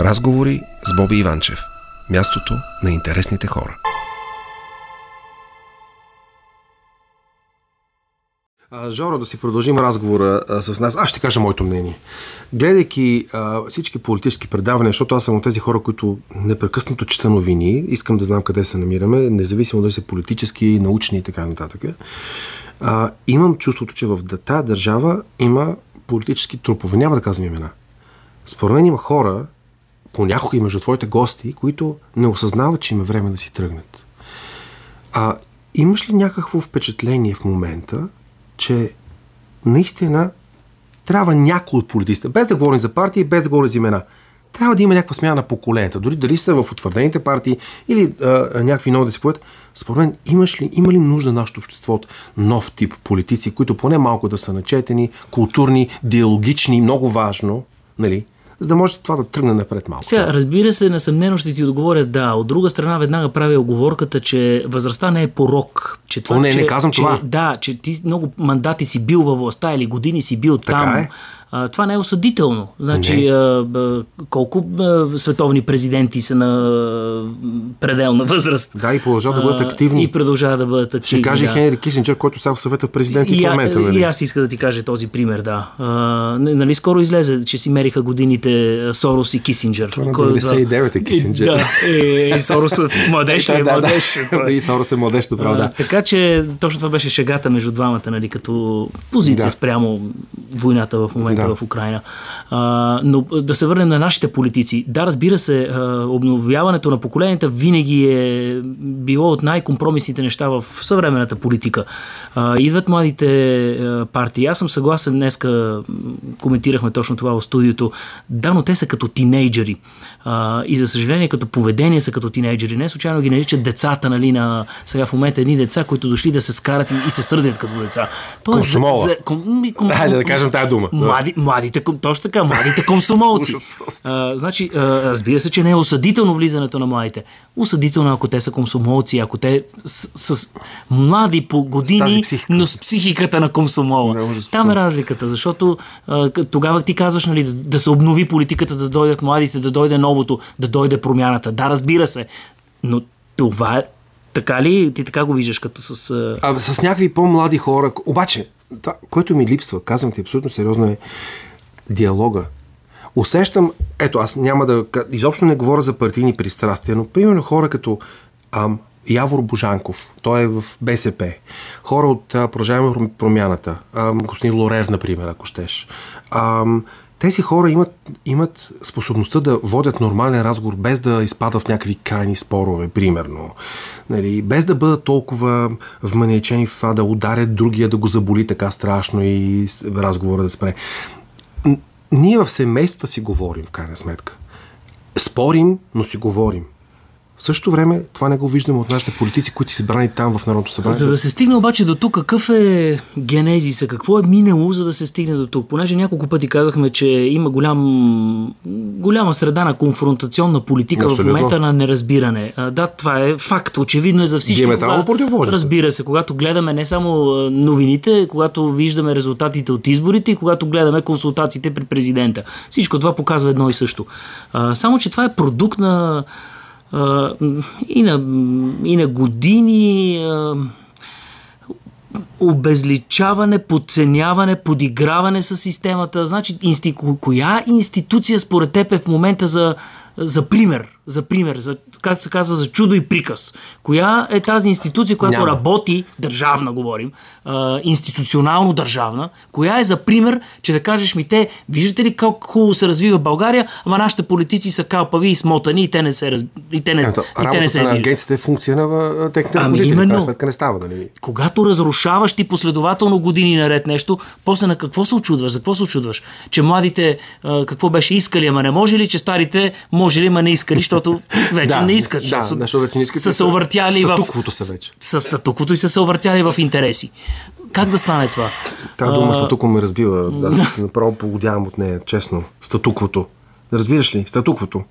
Разговори с Боби Иванчев. Мястото на интересните хора. Жоро, да си продължим разговора а, с нас. Аз ще кажа моето мнение. Гледайки а, всички политически предавания, защото аз съм от тези хора, които непрекъснато чета новини, искам да знам къде се намираме, независимо дали са политически, научни и така нататък, а, имам чувството, че в тази държава има политически трупове. Няма да казвам имена. Според мен има хора, понякога и между твоите гости, които не осъзнават, че има време да си тръгнат. А имаш ли някакво впечатление в момента, че наистина трябва някой от политиците, без да говорим за партии, без да говорим за имена, трябва да има някаква смяна на поколенията. Дори дали са в утвърдените партии или а, някакви нови да се поят. Според мен, имаш ли, има ли нужда нашето общество от нов тип политици, които поне малко да са начетени, културни, диалогични, много важно, нали? За да може това да тръгне напред малко. Сега, разбира се, несъмнено ще ти отговоря да. От друга страна, веднага правя оговорката, че възрастта не е порок. Че това, О, не, че, не казвам че, това. Да, че ти много мандати си бил във властта или години си бил така там. Е. А, това не е осъдително. Значи, а, а, колко а, световни президенти са на пределна възраст. Да, и продължават да бъдат активни. И продължават да бъдат активни. Ще каже да. Хенри Кисинджер, който сега съвета президент и, и, в парламента. Нали? И аз иска да ти кажа този пример, да. А, нали скоро излезе, че си мериха годините Сорос и Кисинджер. Това на 99 е Кисинджер. Да, и, и Сорос е младеж, е младеж. И Сорос е младеж, добре, да. Така че точно това беше шегата между двамата, нали, като позиция Да. спрямо войната в момента Да. в Украина. А, но да се върнем на нашите политици. Да, разбира се, а, обновяването на поколенията винаги е било от най-компромисните неща в съвременната политика. А, идват младите а, партии. Аз съм съгласен, днеска коментирахме точно това в студиото. Да, но те са като тинейджери. А, и за съжаление, като поведение са като тинейджери. Не случайно ги наричат децата, нали, на сега в момента едни деца, които дошли да се скарат и, и се сърдят като деца. Тоест, Комсомола. за- ком, ми, ком, Хайде да кажем тая дума. Млади, младите, ком- точно така, младите комсомолци. а, значи, а, разбира се, че не е осъдително влизането на младите. Осъдително, ако те са комсомолци, ако те с, с млади по С години, психика. но с психиката на комсомола. Да, ужас. Там е разликата, защото а, тогава ти казваш нали, да, да се обнови политиката, да дойдат младите, да дойде новото, да дойде промяната. Да, разбира се, но това е така ли? Ти така го виждаш като с... А, с някакви по-млади хора. Обаче, това, което ми липсва, казвам ти абсолютно сериозно, е диалога. Усещам, ето аз няма да, изобщо не говоря за партийни пристрастия, но примерно хора като ам, Явор Божанков, той е в БСП, хора от а, Продължаваме промяната, ам, господин Лорер, например, ако щеш. Ам, тези хора имат, имат способността да водят нормален разговор, без да изпадат в някакви крайни спорове, примерно. Нали, без да бъдат толкова вманечени в това да ударят другия, да го заболи така страшно и разговора да спре. Ние в семействата си говорим, в крайна сметка. Спорим, но си говорим. В същото време това не го виждаме от нашите политици, които са избрани там в Народното събрание. За да се стигне обаче до тук, какъв е генезиса, какво е минало, за да се стигне до тук? Понеже няколко пъти казахме, че има голям, голяма среда на конфронтационна политика в Абсолютно. момента на неразбиране. А, Да, това е факт, очевидно е за всички. Диаметрално противоположно. Разбира се, когато гледаме не само новините, когато виждаме резултатите от изборите и когато гледаме консултациите при президента. Всичко това показва едно и също. А, само, че това е продукт на и на, и на години а, обезличаване, подценяване, подиграване с системата. Значи, инсти... коя институция според теб е в момента за, за пример? За пример, за, как се казва, за чудо и приказ. Коя е тази институция, която Няма. работи, държавна говорим, а, институционално държавна, коя е за пример, че да кажеш ми те, виждате ли как хубаво се развива България, ама нашите политици са калпави и смотани и те не се, раз... и те не, Ето, и те не се на агенцията е функция на техните Ами крайна именно. сметка не става, нали? Когато разрушаваш ти последователно години наред нещо, после на какво се очудваш? За какво се очудваш? Че младите а, какво беше искали, ама не може ли, че старите може ли, ама не искали, защото вече Да, не искат. да, защото защото вече не искат, Са се увъртяли в... статуквото са вече. С статуквото и са се увъртяли в интереси. Как да стане това? Та дума статукво ме разбива. Аз направо погодявам от нея, честно. Статуквото. Разбираш ли? Статуквото.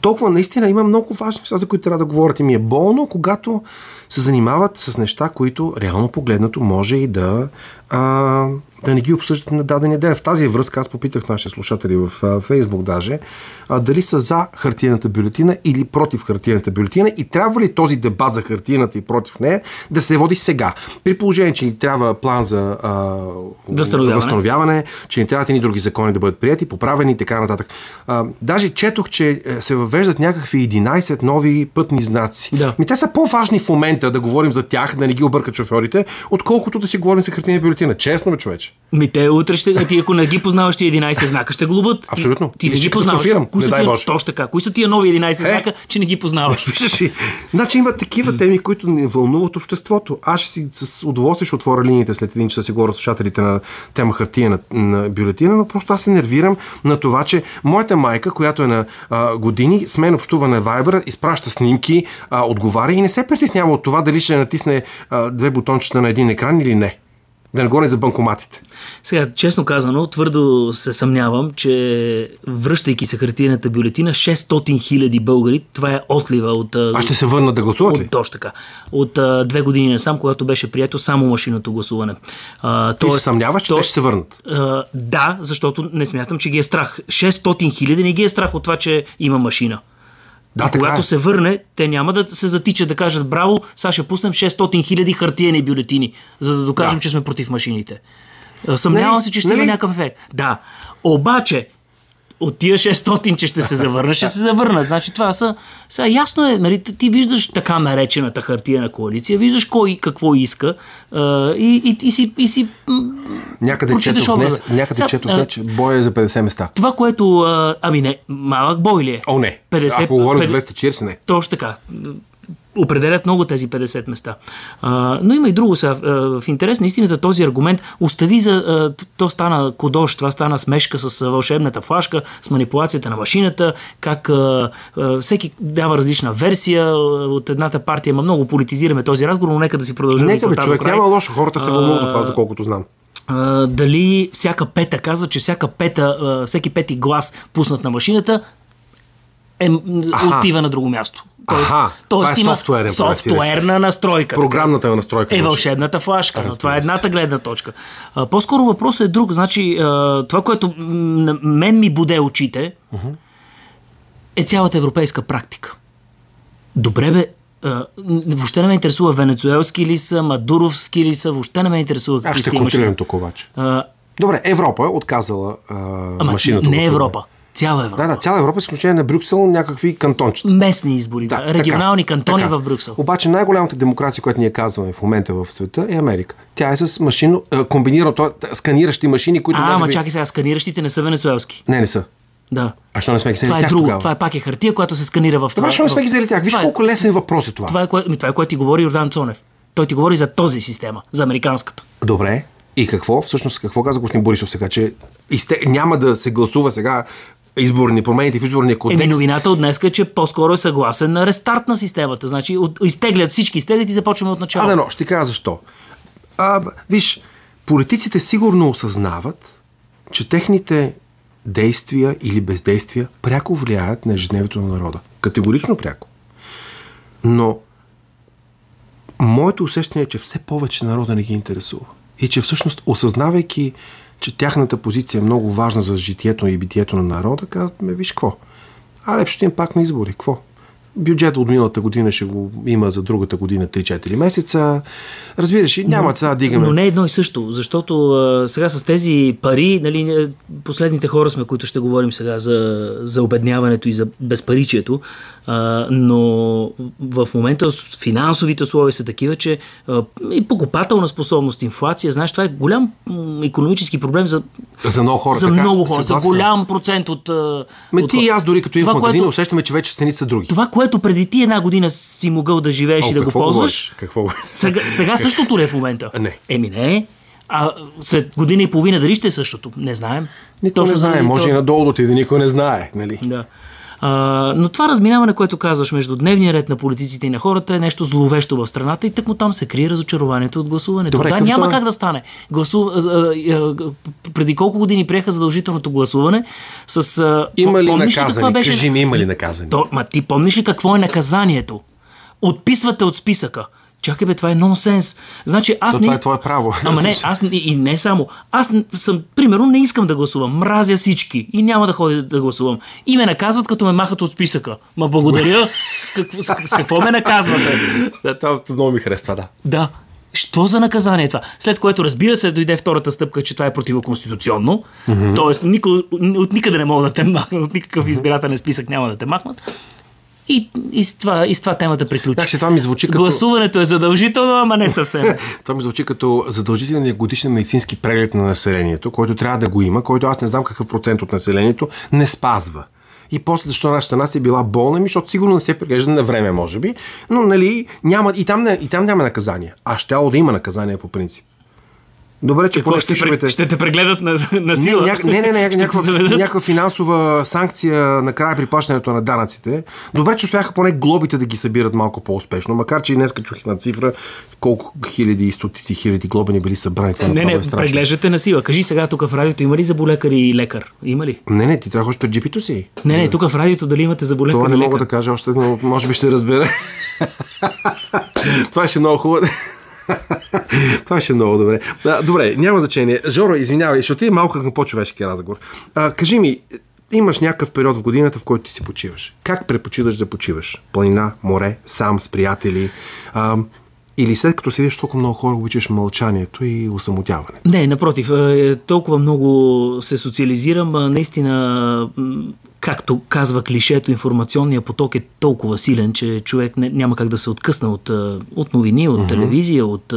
Толкова наистина има много важни неща, за които трябва да говорят. И ми е болно, когато се занимават с неща, които реално погледнато може и да а, да не ги обсъждат на дадения ден. В тази връзка аз попитах нашите слушатели в Фейсбук даже, а, дали са за хартиената бюлетина или против хартиената бюлетина и трябва ли този дебат за хартиената и против нея да се води сега. При положение, че ни трябва план за а, възстановяване. възстановяване, че ни трябват и други закони да бъдат прияти, поправени и така нататък. А, даже четох, че е, се въвеждат някакви 11 нови пътни знаци. Да. Ми те са по-важни в момента да говорим за тях, да не ги объркат шофьорите, отколкото да си говорим за хартиена бюлетина. Честно, бе, човече. Ми те утре ще, ти ако не ги познаваш ти 11 знака, ще глобат. Абсолютно. Ти, ти не ги познаваш. Кои не са тия, точно така. Кои са тия нови 11 знака, че не ги познаваш? Виждаш? Значи има такива теми, които ни вълнуват обществото. Аз ще си с удоволствие ще отворя линиите след един час си говоря с слушателите на тема хартия на, на бюлетина, но просто аз се нервирам на това, че моята майка, която е на а, години, с мен общува на Viber, изпраща снимки, а, отговаря и не се притеснява от това дали ще натисне а, две бутончета на един екран или не. Да не говорим за банкоматите. Сега, честно казано, твърдо се съмнявам, че връщайки се хартиената бюлетина, 600 хиляди българи, това е отлива от... а, ще се върнат да гласуват ли? От, точно така. От а, две години насам, когато беше прието само машинното гласуване. А, Ти се съмняваш, че то- ще се върнат. А, да, защото не смятам, че ги е страх. 600 хиляди не ги е страх от това, че има машина. Да, и когато е. се върне, те няма да се затичат да кажат браво, сега ще пуснем 600 хиляди хартиени бюлетини, за да докажем, Да. че сме против машините. А, Съмнявам Нали? се, че ще Нали? има някакъв ефект. Да. Обаче, от тия 600, че ще се завърнат, ще се завърнат. Значи това са... Сега ясно е, нали, ти виждаш така наречената хартиена коалиция, виждаш кой какво иска и, и, и, си, и си Някъде четох образа. някъде Сега, четох а, днес, че бой е за 50 места. Това, което... Ами не, малък бой ли е? О, не. 50, Ако говорим за 50 240, не. Точно така. Определят много тези 50 места. А, но има и друго сега. В интерес на истината този аргумент остави за... То стана кодош, това стана смешка с вълшебната флашка, с манипулацията на машината, как а, а, всеки дава различна версия от едната партия. Ма много политизираме този разговор, но нека да си продължим. Нека бе, човек, няма лошо. Хората се вълнуват от вас, доколкото знам. А, дали всяка пета казва, че всяка пета, а, всеки пети глас пуснат на машината е, Аха. отива на друго място. Тоест, Аха, това е има софтуерен софтуерна настройка. Програмната настройка. Е може. вълшебната флашка. но Разбира това е едната гледна точка. А, по-скоро въпросът е друг. Значи, а, това, което мен ми буде очите, е цялата европейска практика. Добре бе, а, въобще не ме интересува венецуелски ли са, мадуровски ли са, въобще не ме интересува Аз какви ще имаш. контрирам тук обаче. А, Добре, Европа е отказала а, Ама машината. не Европа. Цяла Европа. Да, да, цяла Европа, с изключение на Брюксел, някакви кантончета. Местни избори, да. така, Регионални кантони така. в Брюксел. Обаче най-голямата демокрация, която ние казваме в момента в света е Америка. Тя е с машино, а, комбинирано, то- сканиращи машини, които А, ама би... чакай сега, сканиращите не са венецуелски. Не, не са. Да. А що не сме ги взели Това е тях друго. тогава? Това е пак е хартия, която се сканира в това. Добре, що не сме ги взели тях? Виж Това е- колко лесен въпрос е това. Това е, кое, това е което ти говори Йордан Цонев. Той ти говори за този система, за американската. Добре. И какво? Всъщност, какво каза господин Борисов сега? Че изте... няма да се гласува сега изборни промените в изборния кодекс. Еми новината от днес е, че по-скоро е съгласен на рестарт на системата. Значи от, изтеглят всички изтеглят и започваме от начало. А, да, но, ще кажа защо. А, виж, политиците сигурно осъзнават, че техните действия или бездействия пряко влияят на ежедневието на народа. Категорично пряко. Но моето усещане е, че все повече народа не ги интересува. И че всъщност, осъзнавайки, че тяхната позиция е много важна за житието и битието на народа, казват, ме виж какво. Аре, ще им пак на избори. Какво? Бюджет от миналата година ще го има за другата година 3-4 месеца. Разбираш, и няма сега да дигаме. Но не е едно и също, защото а, сега с тези пари, нали, последните хора сме, които ще говорим сега за, за обедняването и за безпаричието, а, но в момента финансовите условия са такива, че а, и покупателна способност, инфлация, знаеш, това е голям економически проблем за, За много хора. за така? много хора, за голям процент от. Ме от ти и аз дори като идвам в Това, магазина, което- усещаме, че вече стените са други. Това, което преди ти една година си могъл да живееш О, и да го ползваш, говориш? Какво сега, сега същото ли е в момента? А, не. Еми не. А след година и половина дали ще е същото? Не знаем. Никой не знае, заради може то- и надолу да отиде, никой не знае. Нали? Да. А, но това разминаване, което казваш между дневния ред на политиците и на хората е нещо зловещо в страната и тъкмо там се крие разочарованието от гласуването. Добре, да, няма това как да стане. Гласу... преди колко години приеха задължителното гласуване с... Има ли помниш наказани? беше- Кажи ми, има ли наказани? То, ма ти помниш ли какво е наказанието? Отписвате от списъка. Чакай бе, това е нонсенс. Значи аз То, не... това е твое право. Ама не, аз и не само. Аз съм, примерно, не искам да гласувам. Мразя всички и няма да ходя да гласувам. И ме наказват, като ме махат от списъка. Ма благодаря. Какво, с, с какво ме наказвате? Да, това много ми харесва, да. Да. Що за наказание е това? След което, разбира се, дойде втората стъпка, че това е противоконституционно. Mm-hmm. Тоест, никой, от никъде не могат да те махнат, от никакъв избирателен списък няма да те махнат. И, и, с, това, и с това темата приключи. Значи това ми звучи като... Гласуването е задължително, ама не съвсем. Това ми звучи като задължителният годишен медицински преглед на населението, който трябва да го има, който аз не знам какъв процент от населението не спазва. И после, защо нашата нация е била болна, ми, защото сигурно не се преглежда на време, може би. Но, нали, няма, и, там, не, и там няма наказание. А щяло да има наказание по принцип. Добре, че Какво, поне ще, пре- ще те прегледат на, на Не, сила? не, не, не, Ще те някаква, някаква финансова санкция накрая при плащането на данъците. Добре, че успяха поне глобите да ги събират малко по-успешно, макар че и днес чух една цифра колко хиляди и стотици хиляди глоби не били събрани. Това Не, не, е преглеждате на сила. Кажи сега тук в радиото има ли заболекар и лекар? Има ли? Не, не, ти трябва ходиш пред джипито си. Не, не, тук в радиото дали имате заболекар Това не мога да кажа още, но може би ще разбера. Това ще е много хубаво. Това ще е много добре. Добре, няма значение. Жоро, извинявай, ще отидем малко към по-човешки разговор. А, кажи ми, имаш някакъв период в годината, в който ти си почиваш. Как предпочиташ да почиваш? Планина, море, сам, с приятели? А, или след като седиш толкова много хора, обичаш мълчанието и усамотяване? Не, напротив, е, толкова много се социализирам. Наистина, както казва клишето, информационният поток е толкова силен, че човек не, няма как да се откъсне от, от новини, от телевизия, от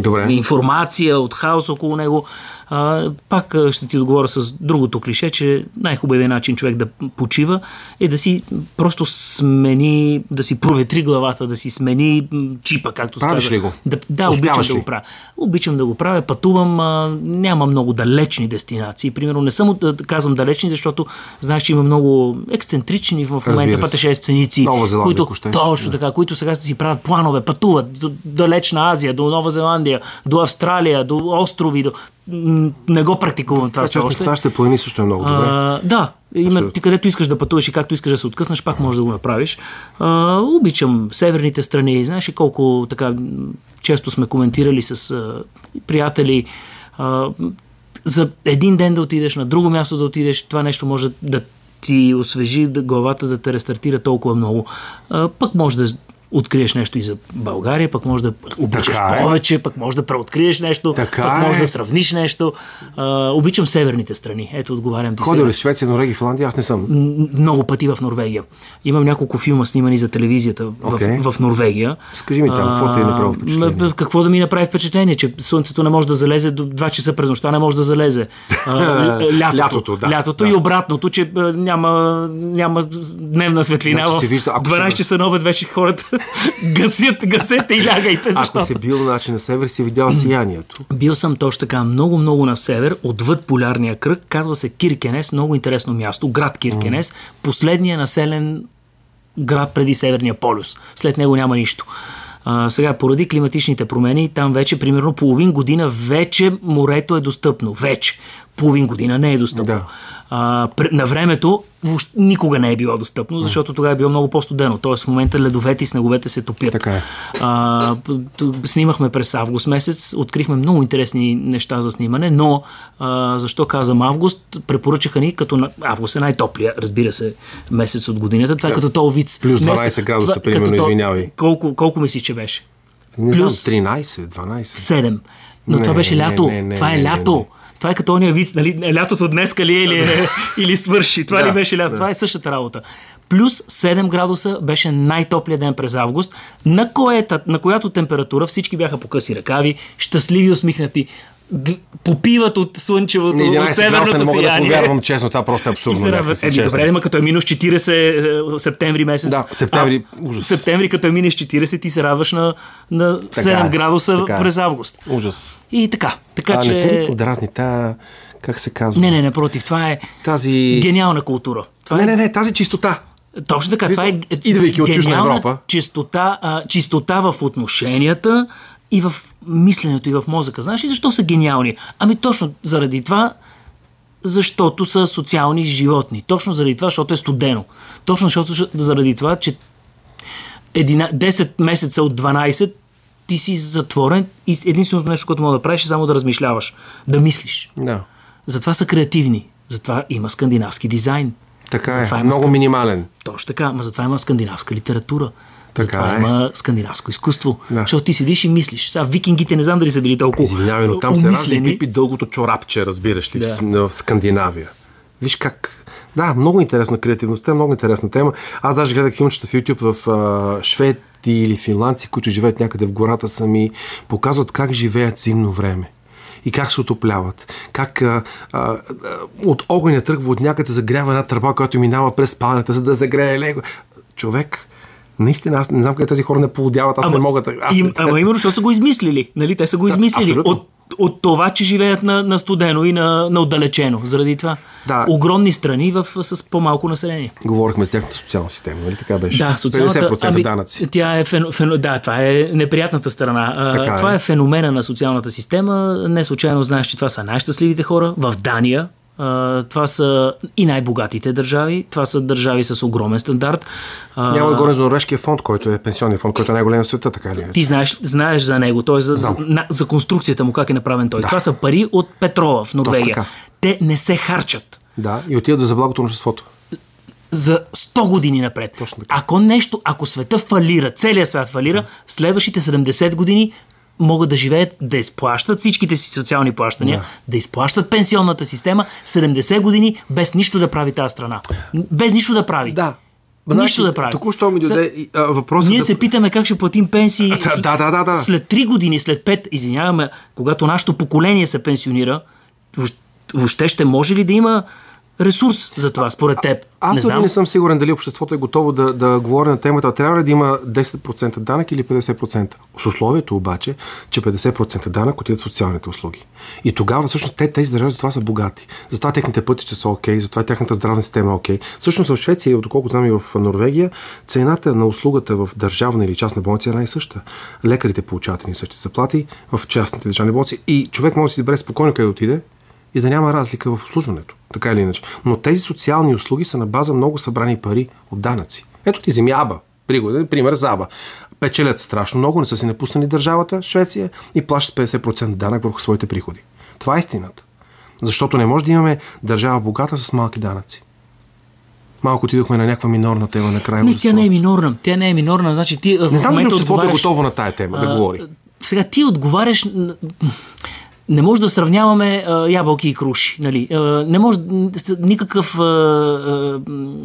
Добре. информация, от хаос около него. А, пак ще ти отговоря с другото клише, че най-хубавият начин човек да почива е да си просто смени, да си проветри главата, да си смени чипа, както се казва. ли го? Да, да обичам да ли? го правя. Обичам да го правя, пътувам, а, няма много далечни дестинации. Примерно не съм, от- а, казвам далечни, защото знаеш, че има много ексцентрични в момента пътешественици, които точно така, които сега си правят планове, пътуват до далечна Азия, до Нова Зеландия, до Австралия, до острови, до... не го практикувам това все Това още. в нашите планини също е много добре. А, да, има, ти където искаш да пътуваш и както искаш да се откъснеш, пак можеш да го направиш. А, обичам северните страни. Знаеш ли колко така често сме коментирали с а, приятели. А, за един ден да отидеш, на друго място да отидеш, това нещо може да ти освежи да- главата, да те рестартира толкова много. А, пък може да откриеш нещо и за България, пък може да обичаш Така е. повече, пък може да преоткриеш нещо, Така пък може е. да сравниш нещо. А, обичам северните страни. Ето, отговарям ти Ходил ли Швеция, Норвегия, Финландия? Аз не съм. Много пъти в Норвегия. Имам няколко филма снимани за телевизията Окей. в, в Норвегия. Скажи ми там, какво ти е направило впечатление? Какво да ми направи впечатление? Че слънцето не може да залезе до 2 часа през нощта, не може да залезе. А, лятото, Лятото, да, лятото да. и обратното, че няма, няма дневна светлина. Значи в вижда, ако 12 се- часа на обед вече хората гасят, гасете и лягайте. Защото... Ако си бил на начин на север, си видял сиянието. Бил съм точно така много, много на север, отвъд полярния кръг. Казва се Киркенес, много интересно място. Град Киркенес, последния населен град преди Северния полюс. След него няма нищо. А, сега, поради климатичните промени, там вече примерно половин година вече морето е достъпно. Вече. Половин година не е достъпно. Да. А, на времето въобще никога не е било достъпно, защото тогава е било много по-студено. Тоест в момента ледовете и снеговете се топят. Така е. А, снимахме през август месец, открихме много интересни неща за снимане, но а, защо казвам август, препоръчаха ни като на... август е най-топлия, разбира се, месец от годината. Това е като то вид. Плюс 12 градуса, примерно, извинявай. Колко, колко мислиш, че беше? Не Плюс- знам, 13, 12. 7. Но Не, това беше лято. не, не, това е не, не, лято. не. Това е като ония вид, нали, лятото днеска ли е или, или свърши. Това Да, ли беше лято? да. Това е същата работа. Плюс 7 градуса беше най-топлия ден през август, на, коета, на която температура всички бяха по къси ръкави, щастливи, усмихнати, попиват от слънчевото, На от 11 градуса северното не мога да сияние. повярвам честно, това просто е абсурдно. някакси, Еми, добре, ама като е минус 40 е, септември месец. Да, септември, а, ужас. Септември, като е минус 40, ти се радваш на, на 7 Така е, градуса така е. през август. Ужас. И така. Така А, че. не подразни та, как се казва? Не, не, не, против. Това е Тази... гениална култура. Това Не, е... не, не, тази чистота. Точно така. Това е Идвайки от Южна Европа. Чистота, а, чистота в отношенията и в мисленето и в мозъка. Знаеш ли защо са гениални? Ами точно заради това, защото са социални животни. Точно заради това, защото е студено. Точно защото заради това, че 11, 10 месеца от 12 ти си затворен и единственото нещо, което мога да правиш е само да размишляваш, да мислиш. Да. Затова са креативни. Затова има скандинавски дизайн. Така затова е, има много скан- минимален. Точно така, ма затова има скандинавска литература. Така затова е. има скандинавско изкуство. Да. Защото ти седиш и мислиш. Сега викингите не знам дали са били толкова Извинявай, но там се ражда умислени. пипи дългото чорапче, разбираш ли, Да. в, Скандинавия. Виж как... Да, много интересна креативността, много интересна тема. Аз даже гледах филмчета в YouTube в а, шведи или финландци, които живеят някъде в гората сами, показват как живеят зимно време и как се отопляват. Как а, а, от огъня тръгва от някъде загрява една тръба, която минава през спалнята, за да загрее лего. Човек, наистина, аз не знам къде тези хора не полудяват, аз не мога да... Аз Им, ама именно, защото са го измислили. Нали? Те са го измислили. абсолютно. От, от това, че живеят на, на студено и на, на отдалечено. Заради това. Да. Огромни страни в, с по-малко население. Говорихме за тяхната социална система, нали така беше? Да, социалната... 50% данъци. Тя е фен, фен, да, това е неприятната страна. А, Така е. това е феномена на социалната система. Не случайно знаеш, че това са най-щастливите хора в Дания. А, това са и най-богатите държави. Това са държави с огромен стандарт. Няма да говорим за Норвежкия фонд, който е пенсионния фонд, който е най-голям в света, така ли? е? Ти знаеш, знаеш за него, т.е. За, за, на, за конструкцията му, как е направен той. Да. Това са пари от петрола в Норвегия. Те не се харчат Да, и отиват за благото на обществото. за 100 години напред. Точно така. Ако нещо, ако света фалира, целият свят фалира, следващите 70 години могат да живеят, да изплащат всичките си социални плащания, Да. да изплащат пенсионната система 70 години без нищо да прави тази страна. Без нищо да прави. Да. Нищо да прави. Току-що ми и, а, въпроса Ние да... се питаме как ще платим пенсии. А, да, да, да, да. След 3 години, след 5, извиняваме, когато нашето поколение се пенсионира, въобще ще може ли да има ресурс за това, според теб? Аз не знам. не съм сигурен дали обществото е готово да, да говори на темата. Трябва ли да има 10% данък или 50%? С условието обаче, че 50% данък отидат в социалните услуги. И тогава всъщност те, тези държави затова са богати. Затова техните пътища са окей, затова тяхната здравна система е окей. Всъщност в Швеция, и доколко знам и в Норвегия, цената на услугата в държавна или частна болница е една и съща. Лекарите получават едни същи заплати в частните държавни болници и човек може да си избере спокойно къде да отиде и да няма разлика в обслужването, така или иначе. Но тези социални услуги са на база много събрани пари от данъци. Ето ти вземи Аба, пригоден пример за Аба. Печелят страшно много, не са си напуснали държавата, Швеция, и плащат 50% данък върху своите приходи. Това е истината. Защото не може да имаме държава богата с малки данъци. Малко отидохме на някаква минорна тема накрая. Не, тя не е минорна. Тя не е минорна. Значи ти в Не знам дали обществото е отговаряш... готово на тая тема да А, говори. Сега ти отговаряш. Не може да сравняваме а, ябълки и круши. Нали? А, не може. Никакъв а, а,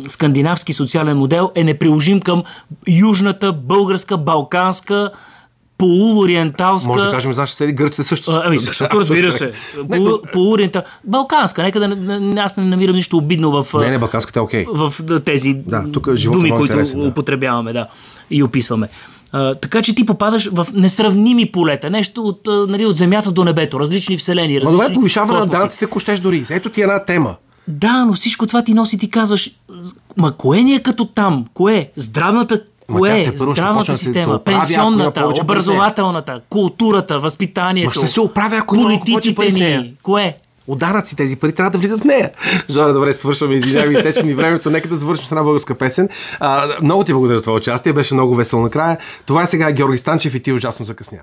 скандинавски социален модел е неприложим към южната, българска, балканска, полуориенталска. Може да кажем за нашите съседи, гърците също. А, Ами, защото разбира се. Не, Полу, но- полуориента... Балканска, нека да аз не намирам нищо обидно в, Не, не, балканската е окей. в тези Да, тук думи, много които да. употребяваме да, и описваме. А, така че ти попадаш в несравними полета. Нещо от, а, нали, от земята до небето, различни вселени, Ма различни това е повишаване на данъците, ако щеш дори. Ето ти една тема. Да, но всичко това ти носи, ти казваш, ма кое ни е като там? Кое? Здравната Кое е? Здравната система, оправя, пенсионната, повече нея. образователната, културата, възпитанието. Ма ще се оправя, ако политиците нея. ни. Кое? От данъци тези пари трябва да влизат в нея. Жоре, добре, свършваме. Извинявай, изтече ни времето. Нека да завършим с една българска песен. А, много ти благодаря за това участие. Беше много весело накрая. Това е сега Георги Станчев и ти ужасно закъсня.